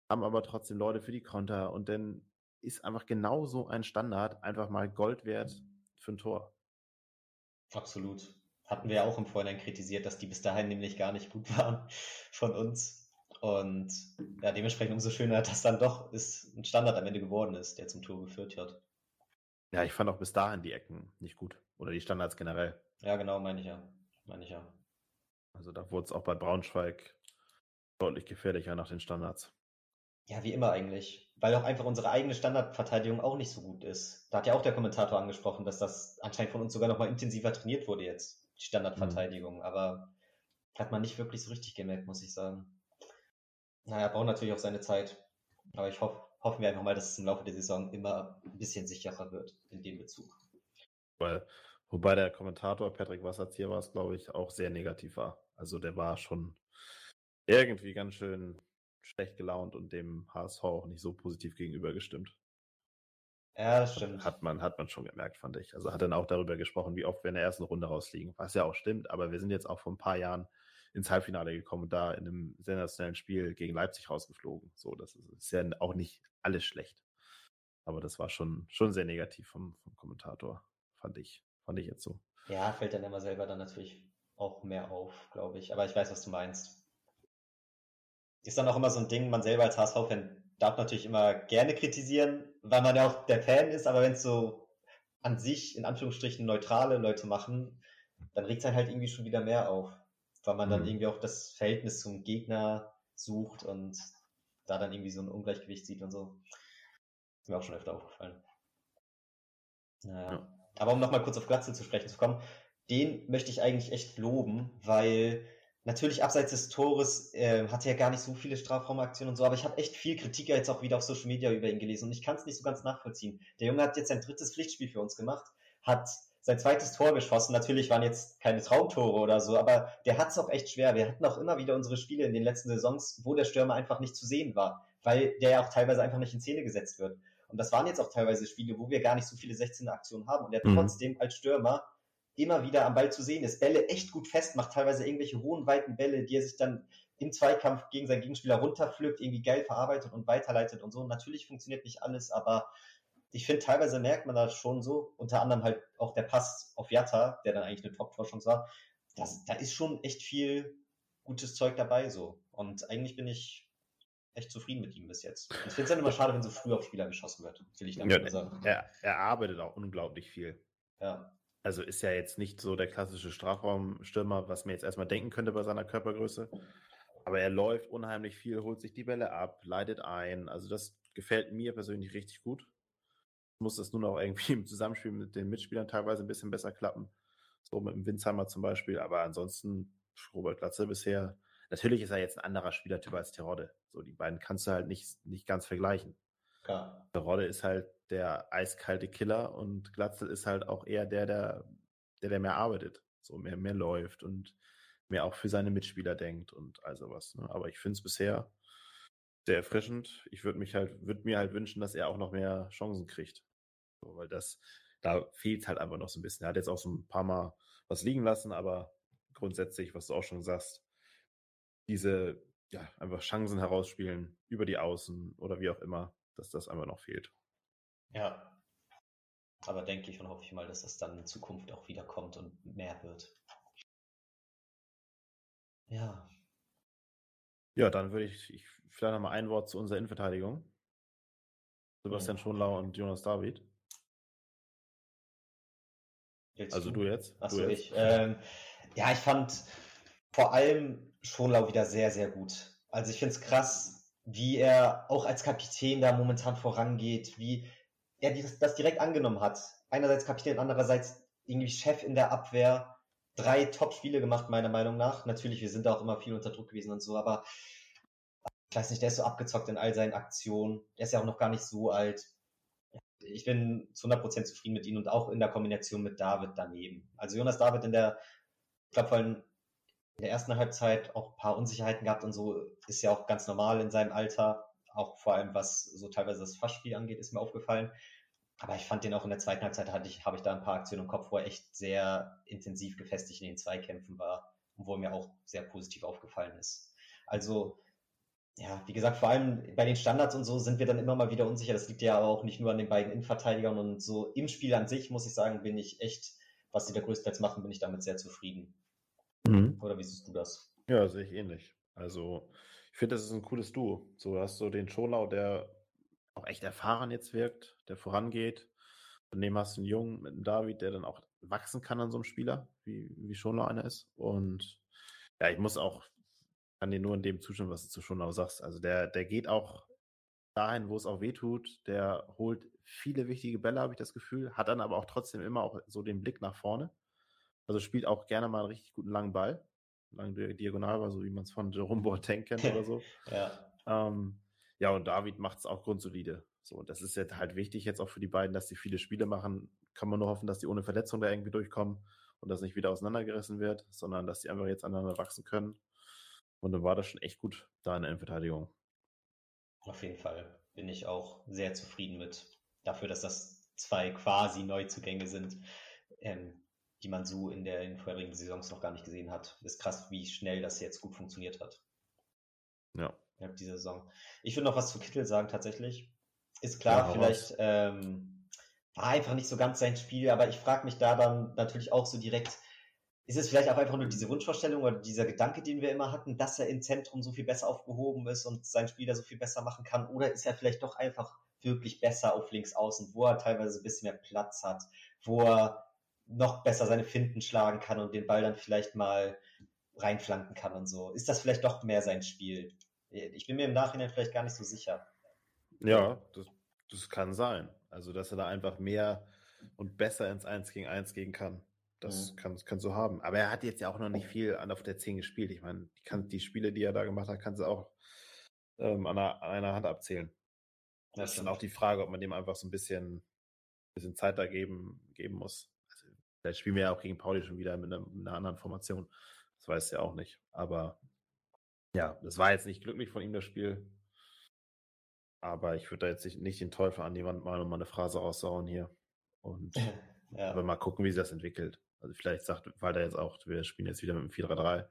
Speaker 1: haben aber trotzdem Leute für die Konter und dann ist einfach genau so ein Standard einfach mal Gold wert für ein Tor.
Speaker 2: Absolut. Hatten wir ja auch im Vorhinein kritisiert, dass die bis dahin nämlich gar nicht gut waren von uns. Und ja, dementsprechend umso schöner, dass dann doch ist ein Standard am Ende geworden ist, der zum Tor geführt hat.
Speaker 1: Ja, ich fand auch bis dahin die Ecken nicht gut. Oder die Standards generell.
Speaker 2: Ja, genau, meine ich ja. Meine ich ja.
Speaker 1: Also da wurde es auch bei Braunschweig deutlich gefährlicher nach den Standards.
Speaker 2: Ja, wie immer eigentlich. Weil auch einfach unsere eigene Standardverteidigung auch nicht so gut ist. Da hat ja auch der Kommentator angesprochen, dass das anscheinend von uns sogar nochmal intensiver trainiert wurde jetzt, die Standardverteidigung. Mhm. Aber hat man nicht wirklich so richtig gemerkt, muss ich sagen. Naja, braucht natürlich auch seine Zeit. Aber ich hoffe, hoffen wir einfach mal, dass es im Laufe der Saison immer ein bisschen sicherer wird in dem Bezug.
Speaker 1: Weil, wobei der Kommentator Patrick Wasserzieher war es, glaube ich, auch sehr negativ war. Also der war schon irgendwie ganz schön schlecht gelaunt und dem HSV auch nicht so positiv gegenübergestimmt.
Speaker 2: Ja, das stimmt.
Speaker 1: Hat man, hat man schon gemerkt, fand ich. Also hat dann auch darüber gesprochen, wie oft wir in der ersten Runde rausfliegen, was ja auch stimmt, aber wir sind jetzt auch vor ein paar Jahren ins Halbfinale gekommen und da in einem sensationellen Spiel gegen Leipzig rausgeflogen. So, das ist, ist ja auch nicht alles schlecht. Aber das war schon, schon sehr negativ vom, vom Kommentator, fand ich. Fand ich jetzt so.
Speaker 2: Ja, fällt dann immer selber dann natürlich auch mehr auf, glaube ich. Aber ich weiß, was du meinst. Ist dann auch immer so ein Ding, man selber als HSV-Fan darf natürlich immer gerne kritisieren, weil man ja auch der Fan ist, aber wenn es so an sich, in Anführungsstrichen, neutrale Leute machen, dann regt es halt irgendwie schon wieder mehr auf. Weil man mhm. dann irgendwie auch das Verhältnis zum Gegner sucht und da dann irgendwie so ein Ungleichgewicht sieht und so. Ist mir auch schon öfter aufgefallen. Naja. Ja. Aber um nochmal kurz auf Glatze zu sprechen zu kommen, den möchte ich eigentlich echt loben, weil natürlich abseits des Tores äh, hatte er gar nicht so viele Strafraumaktionen und so, aber ich habe echt viel Kritik jetzt auch wieder auf Social Media über ihn gelesen und ich kann es nicht so ganz nachvollziehen. Der Junge hat jetzt sein drittes Pflichtspiel für uns gemacht, hat sein zweites Tor geschossen. Natürlich waren jetzt keine Traumtore oder so, aber der hat es auch echt schwer. Wir hatten auch immer wieder unsere Spiele in den letzten Saisons, wo der Stürmer einfach nicht zu sehen war, weil der ja auch teilweise einfach nicht in Szene gesetzt wird. Und das waren jetzt auch teilweise Spiele, wo wir gar nicht so viele 16er Aktionen haben und er mhm. trotzdem als Stürmer immer wieder am Ball zu sehen ist, Bälle echt gut festmacht, teilweise irgendwelche hohen, weiten Bälle, die er sich dann im Zweikampf gegen seinen Gegenspieler runterpflückt, irgendwie geil verarbeitet und weiterleitet und so. Natürlich funktioniert nicht alles, aber ich finde, teilweise merkt man das schon so, unter anderem halt auch der Pass auf Jatta, der dann eigentlich eine Top-Torchance war, das, da ist schon echt viel gutes Zeug dabei so. Und eigentlich bin ich echt zufrieden mit ihm bis jetzt. Ich finde es dann immer schade, wenn so früh auf Spieler geschossen wird, will ich damit
Speaker 1: ja, sagen. Er, er arbeitet auch unglaublich viel.
Speaker 2: Ja.
Speaker 1: Also ist ja jetzt nicht so der klassische Strafraumstürmer, was man jetzt erstmal denken könnte bei seiner Körpergröße. Aber er läuft unheimlich viel, holt sich die Bälle ab, leitet ein. Also das gefällt mir persönlich richtig gut. Muss das nur noch irgendwie im Zusammenspiel mit den Mitspielern teilweise ein bisschen besser klappen. So mit dem Winzheimer zum Beispiel. Aber ansonsten Robert Glatze bisher. Natürlich ist er jetzt ein anderer Spielertyp als Terodde. So, die beiden kannst du halt nicht, nicht ganz vergleichen.
Speaker 2: Ja.
Speaker 1: Terodde ist halt der eiskalte Killer und Glatzel ist halt auch eher der, der, der, der mehr arbeitet, so mehr, mehr läuft und mehr auch für seine Mitspieler denkt und all sowas. Ne? Aber ich finde es bisher sehr erfrischend. Ich würde mich halt, würde mir halt wünschen, dass er auch noch mehr Chancen kriegt. So, weil das, da fehlt halt einfach noch so ein bisschen. Er hat jetzt auch so ein paar Mal was liegen lassen, aber grundsätzlich, was du auch schon sagst, diese, ja, einfach Chancen herausspielen über die Außen oder wie auch immer, dass das einfach noch fehlt.
Speaker 2: Ja. Aber denke ich und hoffe ich mal, dass das dann in Zukunft auch wieder kommt und mehr wird. Ja.
Speaker 1: Ja, dann würde ich, ich vielleicht noch mal ein Wort zu unserer Innenverteidigung. Sebastian ja. Schonlau und Jonas David.
Speaker 2: Jetzt also du, du jetzt? Achso, ich. Ähm, ja, ich fand vor allem Schonlau wieder sehr, sehr gut. Also ich finde es krass, wie er auch als Kapitän da momentan vorangeht, wie er das direkt angenommen hat. Einerseits Kapitän, andererseits irgendwie Chef in der Abwehr. Drei Top-Spiele gemacht, meiner Meinung nach. Natürlich, wir sind da auch immer viel unter Druck gewesen und so, aber ich weiß nicht, der ist so abgezockt in all seinen Aktionen. Der ist ja auch noch gar nicht so alt. Ich bin zu 100% zufrieden mit ihm und auch in der Kombination mit David daneben. Also Jonas David in der, ich glaube in der ersten Halbzeit auch ein paar Unsicherheiten gehabt und so, ist ja auch ganz normal in seinem Alter auch vor allem was so teilweise das Fassspiel angeht, ist mir aufgefallen. Aber ich fand den auch in der zweiten Halbzeit hatte ich, habe ich da ein paar Aktionen im Kopf, wo er echt sehr intensiv gefestigt in den Zweikämpfen war und wo er mir auch sehr positiv aufgefallen ist. Also, ja, wie gesagt, vor allem bei den Standards und so sind wir dann immer mal wieder unsicher. Das liegt ja auch nicht nur an den beiden Innenverteidigern und so im Spiel an sich, muss ich sagen, bin ich echt, was sie da größtenteils machen, bin ich damit sehr zufrieden. Mhm. Oder wie siehst du das?
Speaker 1: Ja, sehe ich ähnlich. Also, ich finde, das ist ein cooles Duo. So hast du den Schonau, der auch echt erfahren jetzt wirkt, der vorangeht. Daneben hast du einen Jungen mit einem David, der dann auch wachsen kann an so einem Spieler, wie, wie Schonau einer ist. Und ja, ich muss auch, kann dir nur in dem zustimmen, was du zu Schonau sagst. Also der, der geht auch dahin, wo es auch weh tut. Der holt viele wichtige Bälle, habe ich das Gefühl, hat dann aber auch trotzdem immer auch so den Blick nach vorne. Also spielt auch gerne mal einen richtig guten langen Ball lang diagonal war, so wie man es von Jerome Boateng kennt oder so.
Speaker 2: ja.
Speaker 1: Ähm, ja, und David macht es auch grundsolide. So, und das ist jetzt halt wichtig jetzt auch für die beiden, dass die viele Spiele machen. Kann man nur hoffen, dass die ohne Verletzung da irgendwie durchkommen und das nicht wieder auseinandergerissen wird, sondern dass die einfach jetzt aneinander wachsen können. Und dann war das schon echt gut da in der Innenverteidigung.
Speaker 2: Auf jeden Fall bin ich auch sehr zufrieden mit. Dafür, dass das zwei quasi Neuzugänge sind. Ähm, die man so in, der, in den vorherigen Saisons noch gar nicht gesehen hat. Ist krass, wie schnell das jetzt gut funktioniert hat.
Speaker 1: Ja.
Speaker 2: Ja, diese Saison. Ich würde noch was zu Kittel sagen, tatsächlich. ist klar, ja, vielleicht ähm, war einfach nicht so ganz sein Spiel, aber ich frage mich da dann natürlich auch so direkt, ist es vielleicht auch einfach nur diese Wunschvorstellung oder dieser Gedanke, den wir immer hatten, dass er im Zentrum so viel besser aufgehoben ist und sein Spieler so viel besser machen kann? Oder ist er vielleicht doch einfach wirklich besser auf links außen, wo er teilweise ein bisschen mehr Platz hat, wo er noch besser seine Finden schlagen kann und den Ball dann vielleicht mal reinflanken kann und so. Ist das vielleicht doch mehr sein Spiel? Ich bin mir im Nachhinein vielleicht gar nicht so sicher.
Speaker 1: Ja, das, das kann sein. Also, dass er da einfach mehr und besser ins 1 gegen 1 gehen kann. Das mhm. kann, kann so haben. Aber er hat jetzt ja auch noch nicht viel an auf der 10 gespielt. Ich meine, die, kann, die Spiele, die er da gemacht hat, kannst du auch ähm, an, einer, an, einer, Hand abzählen. Das, das ist dann auch die Frage, ob man dem einfach so ein bisschen, bisschen Zeit da geben, geben muss. Vielleicht spielen wir ja auch gegen Pauli schon wieder mit einer, mit einer anderen Formation. Das weiß ja auch nicht. Aber ja, das war jetzt nicht glücklich von ihm, das Spiel. Aber ich würde da jetzt nicht den Teufel an die Wand malen und mal eine Phrase raussauen hier. Und ja. aber mal gucken, wie sich das entwickelt. Also vielleicht sagt Walter jetzt auch, wir spielen jetzt wieder mit dem 4-3-3.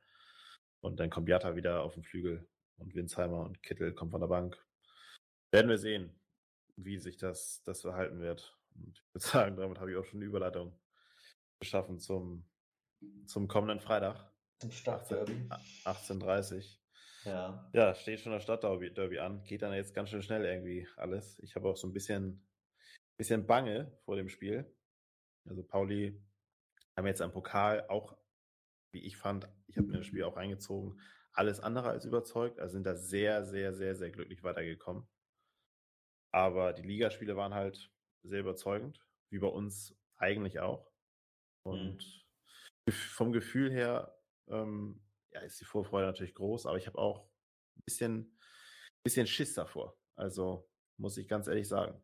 Speaker 1: Und dann kommt Jatta wieder auf den Flügel und Winsheimer und Kittel kommt von der Bank. Werden wir sehen, wie sich das, das verhalten wird. Und ich würde sagen, damit habe ich auch schon eine Überleitung geschaffen zum, zum kommenden Freitag.
Speaker 2: Zum Stadtderby.
Speaker 1: 18.30
Speaker 2: Ja.
Speaker 1: Ja, steht schon das Stadtderby an. Geht dann jetzt ganz schön schnell irgendwie alles. Ich habe auch so ein bisschen, bisschen Bange vor dem Spiel. Also Pauli haben jetzt am Pokal auch, wie ich fand, ich habe mir das Spiel auch reingezogen, alles andere als überzeugt. Also sind da sehr, sehr, sehr, sehr glücklich weitergekommen. Aber die Ligaspiele waren halt sehr überzeugend, wie bei uns eigentlich auch. Und mhm. vom Gefühl her ähm, ja, ist die Vorfreude natürlich groß, aber ich habe auch ein bisschen, bisschen Schiss davor. Also muss ich ganz ehrlich sagen.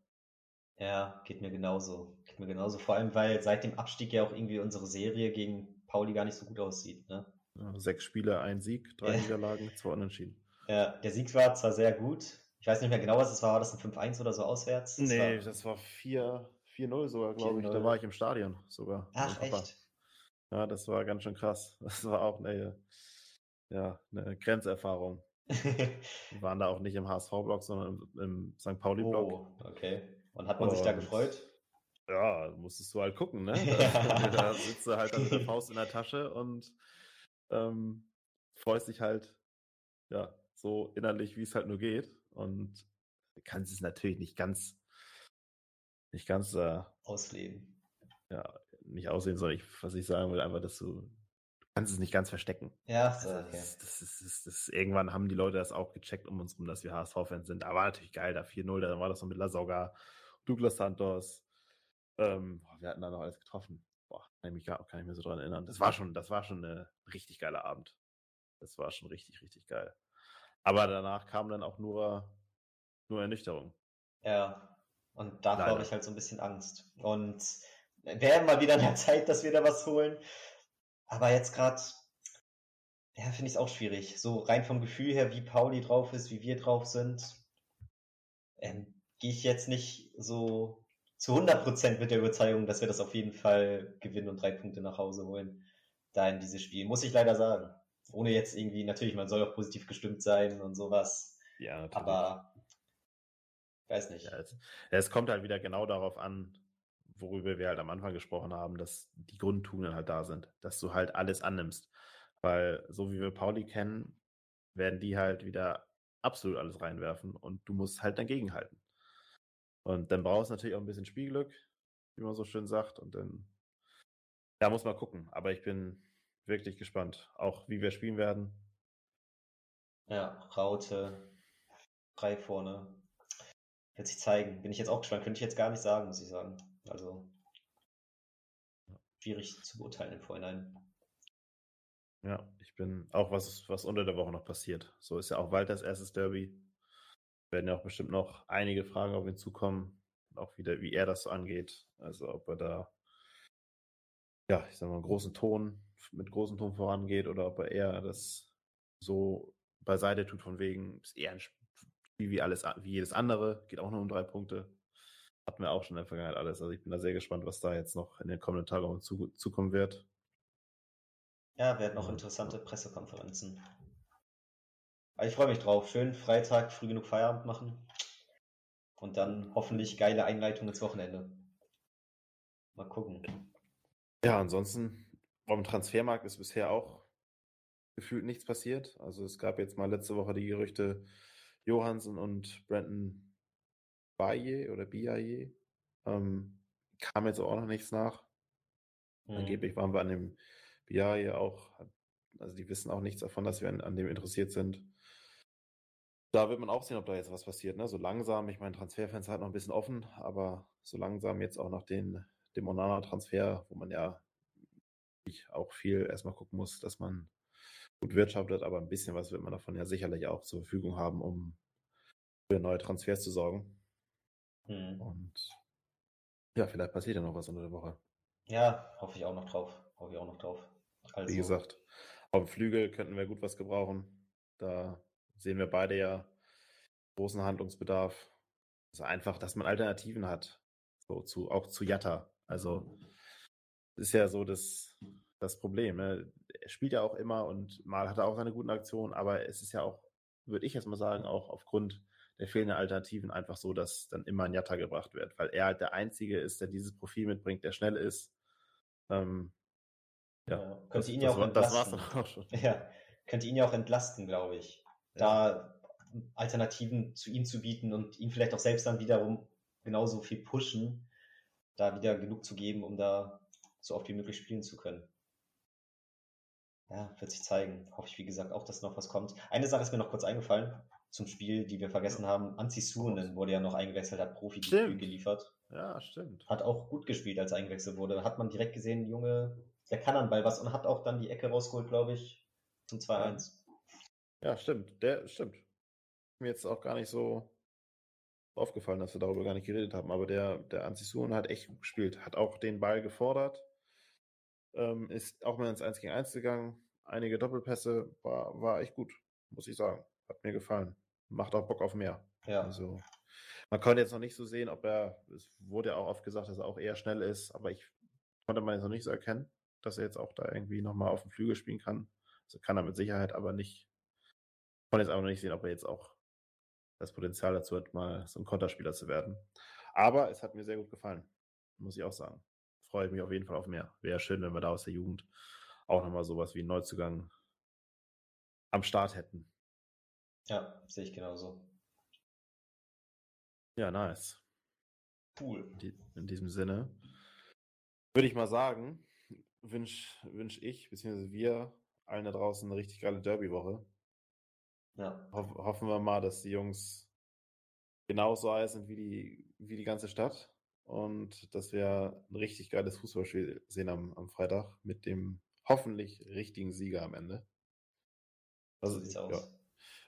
Speaker 2: Ja, geht mir genauso. Geht mir genauso. Vor allem, weil seit dem Abstieg ja auch irgendwie unsere Serie gegen Pauli gar nicht so gut aussieht. Ne?
Speaker 1: Ja, sechs Spiele, ein Sieg, drei. Niederlagen, zwei Unentschieden.
Speaker 2: Ja, der Sieg war zwar sehr gut. Ich weiß nicht mehr genau, was es war. War das ein 5-1 oder so auswärts?
Speaker 1: Das nee, war... das war 4-0 sogar, glaube ich. Da war ich im Stadion sogar.
Speaker 2: Ach, echt?
Speaker 1: Ja, das war ganz schön krass. Das war auch eine, ja, eine Grenzerfahrung. Wir waren da auch nicht im HSV-Block, sondern im, im St. Pauli-Block.
Speaker 2: Oh, okay. Und hat man und, sich da gefreut?
Speaker 1: Ja, musstest du halt gucken, ne? da sitzt du halt dann mit der Faust in der Tasche und ähm, freust dich halt, ja, so innerlich, wie es halt nur geht. Und kannst es natürlich nicht ganz, nicht ganz äh,
Speaker 2: ausleben.
Speaker 1: Ja, nicht aussehen, sondern ich, was ich sagen will, einfach, dass du, du kannst es nicht ganz verstecken.
Speaker 2: Ja, so, also, okay.
Speaker 1: das, das, ist, das, das, irgendwann haben die Leute das auch gecheckt um uns rum, dass wir HSV-Fans sind. Aber natürlich geil, da 4-0, dann war das noch mit Lasogga, Douglas Santos. Ähm, wir hatten da noch alles getroffen. Boah, kann ich mich gar kann ich mir so dran erinnern. Das war schon, das war schon eine richtig geile Abend. Das war schon richtig, richtig geil. Aber danach kam dann auch nur, nur Ernüchterung.
Speaker 2: Ja, und da habe ich halt so ein bisschen Angst. Und wäre mal wieder an der Zeit, dass wir da was holen. Aber jetzt gerade, ja, finde ich es auch schwierig. So rein vom Gefühl her, wie Pauli drauf ist, wie wir drauf sind, ähm, gehe ich jetzt nicht so zu 100% mit der Überzeugung, dass wir das auf jeden Fall gewinnen und drei Punkte nach Hause holen. Da in dieses Spiel, muss ich leider sagen. Ohne jetzt irgendwie, natürlich, man soll auch positiv gestimmt sein und sowas.
Speaker 1: Ja, natürlich.
Speaker 2: Aber, weiß nicht.
Speaker 1: Ja, es, es kommt halt wieder genau darauf an, worüber wir halt am Anfang gesprochen haben, dass die Grundtugenden halt da sind, dass du halt alles annimmst. Weil so wie wir Pauli kennen, werden die halt wieder absolut alles reinwerfen und du musst halt dagegen halten. Und dann brauchst du natürlich auch ein bisschen Spielglück, wie man so schön sagt. Und dann, da muss man gucken. Aber ich bin wirklich gespannt, auch wie wir spielen werden.
Speaker 2: Ja, Raute, drei vorne. Wird sich zeigen. Bin ich jetzt auch gespannt. Könnte ich jetzt gar nicht sagen, muss ich sagen. Also schwierig zu beurteilen im Vorhinein.
Speaker 1: Ja, ich bin auch was, was unter der Woche noch passiert. So ist ja auch Walters erstes Derby. Werden ja auch bestimmt noch einige Fragen auf ihn zukommen. Auch wieder, wie er das angeht. Also ob er da, ja, ich sag mal, großen Ton, mit großem Ton vorangeht oder ob er eher das so beiseite tut von wegen, ist eher ein Spiel wie alles, wie jedes andere, geht auch nur um drei Punkte hatten wir auch schon in der Vergangenheit alles. Also ich bin da sehr gespannt, was da jetzt noch in den kommenden Tagen auf uns zu, zukommen wird.
Speaker 2: Ja, werden noch interessante Pressekonferenzen. Aber ich freue mich drauf. Schön Freitag, früh genug Feierabend machen. Und dann hoffentlich geile Einleitung ins Wochenende. Mal gucken.
Speaker 1: Ja, ansonsten beim Transfermarkt ist bisher auch gefühlt nichts passiert. Also es gab jetzt mal letzte Woche die Gerüchte Johansen und Brandon Baye oder Biaye. Ähm, kam jetzt auch noch nichts nach. Mhm. Angeblich waren wir an dem Biaye auch, also die wissen auch nichts davon, dass wir an, an dem interessiert sind. Da wird man auch sehen, ob da jetzt was passiert. Ne? So langsam, ich meine, Transferfenster hat noch ein bisschen offen, aber so langsam jetzt auch nach den, dem Onana-Transfer, wo man ja auch viel erstmal gucken muss, dass man gut wirtschaftet, aber ein bisschen was wird man davon ja sicherlich auch zur Verfügung haben, um für neue Transfers zu sorgen. Mhm. Und ja, vielleicht passiert ja noch was unter der Woche.
Speaker 2: Ja, hoffe ich auch noch drauf. Hoffe ich auch noch drauf.
Speaker 1: Also. Wie gesagt, auf dem Flügel könnten wir gut was gebrauchen. Da sehen wir beide ja großen Handlungsbedarf. Also einfach, dass man Alternativen hat. So zu, auch zu Jatta. Also ist ja so das, das Problem. Ne? Er spielt ja auch immer und mal hat er auch seine guten Aktionen, aber es ist ja auch, würde ich jetzt mal sagen, auch aufgrund der fehlenden Alternativen einfach so, dass dann immer ein Jatta gebracht wird, weil er halt der Einzige ist, der dieses Profil mitbringt, der schnell ist. Ähm,
Speaker 2: ja, ja könnte ihn ja auch entlasten. Das war's dann auch schon. Ja, könnte ihn ja auch entlasten, glaube ich. Da Alternativen zu ihm zu bieten und ihn vielleicht auch selbst dann wiederum genauso viel pushen, da wieder genug zu geben, um da so oft wie möglich spielen zu können. Ja, wird sich zeigen. Hoffe ich, wie gesagt, auch, dass noch was kommt. Eine Sache ist mir noch kurz eingefallen zum Spiel, die wir vergessen haben. Anzi Suhonen wurde ja noch eingewechselt, hat profi geliefert.
Speaker 1: Ja, stimmt.
Speaker 2: Hat auch gut gespielt, als er eingewechselt wurde. Hat man direkt gesehen, Junge, der kann an Ball was und hat auch dann die Ecke rausgeholt, glaube ich, zum 2-1.
Speaker 1: Ja, stimmt. Der stimmt. Mir jetzt auch gar nicht so aufgefallen, dass wir darüber gar nicht geredet haben. Aber der, der Anzi Suhonen hat echt gut gespielt. Hat auch den Ball gefordert ähm, ist auch mal ins 1 gegen 1 gegangen. Einige Doppelpässe, war, war echt gut, muss ich sagen. Hat mir gefallen. Macht auch Bock auf mehr. Ja. Also, man konnte jetzt noch nicht so sehen, ob er, es wurde ja auch oft gesagt, dass er auch eher schnell ist, aber ich konnte man jetzt noch nicht so erkennen, dass er jetzt auch da irgendwie nochmal auf dem Flügel spielen kann. Also kann er mit Sicherheit, aber nicht. Ich konnte jetzt aber noch nicht sehen, ob er jetzt auch das Potenzial dazu hat, mal so ein Konterspieler zu werden. Aber es hat mir sehr gut gefallen, muss ich auch sagen freue ich mich auf jeden Fall auf mehr. Wäre schön, wenn wir da aus der Jugend auch nochmal sowas wie einen Neuzugang am Start hätten.
Speaker 2: Ja, sehe ich genauso.
Speaker 1: Ja, nice.
Speaker 2: Cool.
Speaker 1: In diesem Sinne würde ich mal sagen, wünsche wünsch ich, beziehungsweise wir allen da draußen eine richtig geile Derby-Woche. Ja. Ho hoffen wir mal, dass die Jungs genauso heiß sind wie die, wie die ganze Stadt und dass wir ein richtig geiles Fußballspiel sehen am, am Freitag mit dem hoffentlich richtigen Sieger am Ende. Also, so sieht's ja. aus.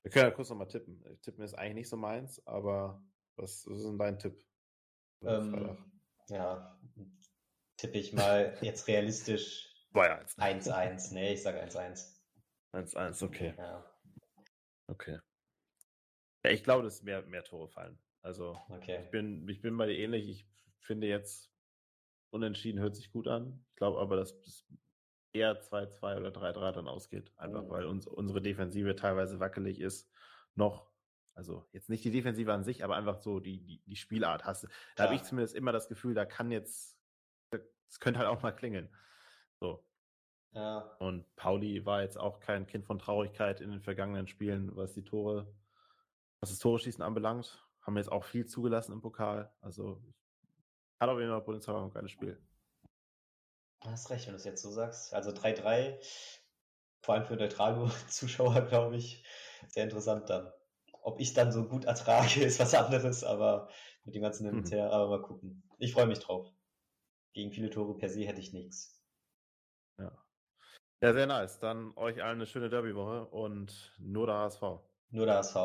Speaker 1: Wir können ja kurz nochmal tippen. Tippen ist eigentlich nicht so meins, aber was, was ist denn dein Tipp?
Speaker 2: Ähm, ja, tippe ich mal jetzt realistisch 1-1. Nee, ich sage 1-1.
Speaker 1: 1-1, okay. Ja. Okay. Ja, ich glaube, dass mehr, mehr Tore fallen. Also okay. ich, bin, ich bin bei dir ähnlich. Ich finde jetzt, unentschieden hört sich gut an. Ich glaube aber, dass es eher 2-2 oder 3-3 dann ausgeht. Einfach oh. weil uns, unsere Defensive teilweise wackelig ist. Noch, also jetzt nicht die Defensive an sich, aber einfach so die, die, die Spielart. Hast, da habe ich zumindest immer das Gefühl, da kann jetzt, es könnte halt auch mal klingeln. So. Ja. Und Pauli war jetzt auch kein Kind von Traurigkeit in den vergangenen Spielen, was die Tore, was das Tore schießen anbelangt. Haben jetzt auch viel zugelassen im Pokal. Also ich hat auf jeden Fall Potenzial auf ein geiles Spiel.
Speaker 2: Du hast recht, wenn du es jetzt so sagst. Also 3-3, vor allem für neutrale Zuschauer, glaube ich, sehr interessant dann. Ob ich dann so gut ertrage, ist was anderes, aber mit dem ganzen mhm. Her, aber mal gucken. Ich freue mich drauf. Gegen viele Tore per se hätte ich nichts.
Speaker 1: Ja. Ja, sehr nice. Dann euch allen eine schöne Derby-Woche und nur der HSV.
Speaker 2: Nur der HSV.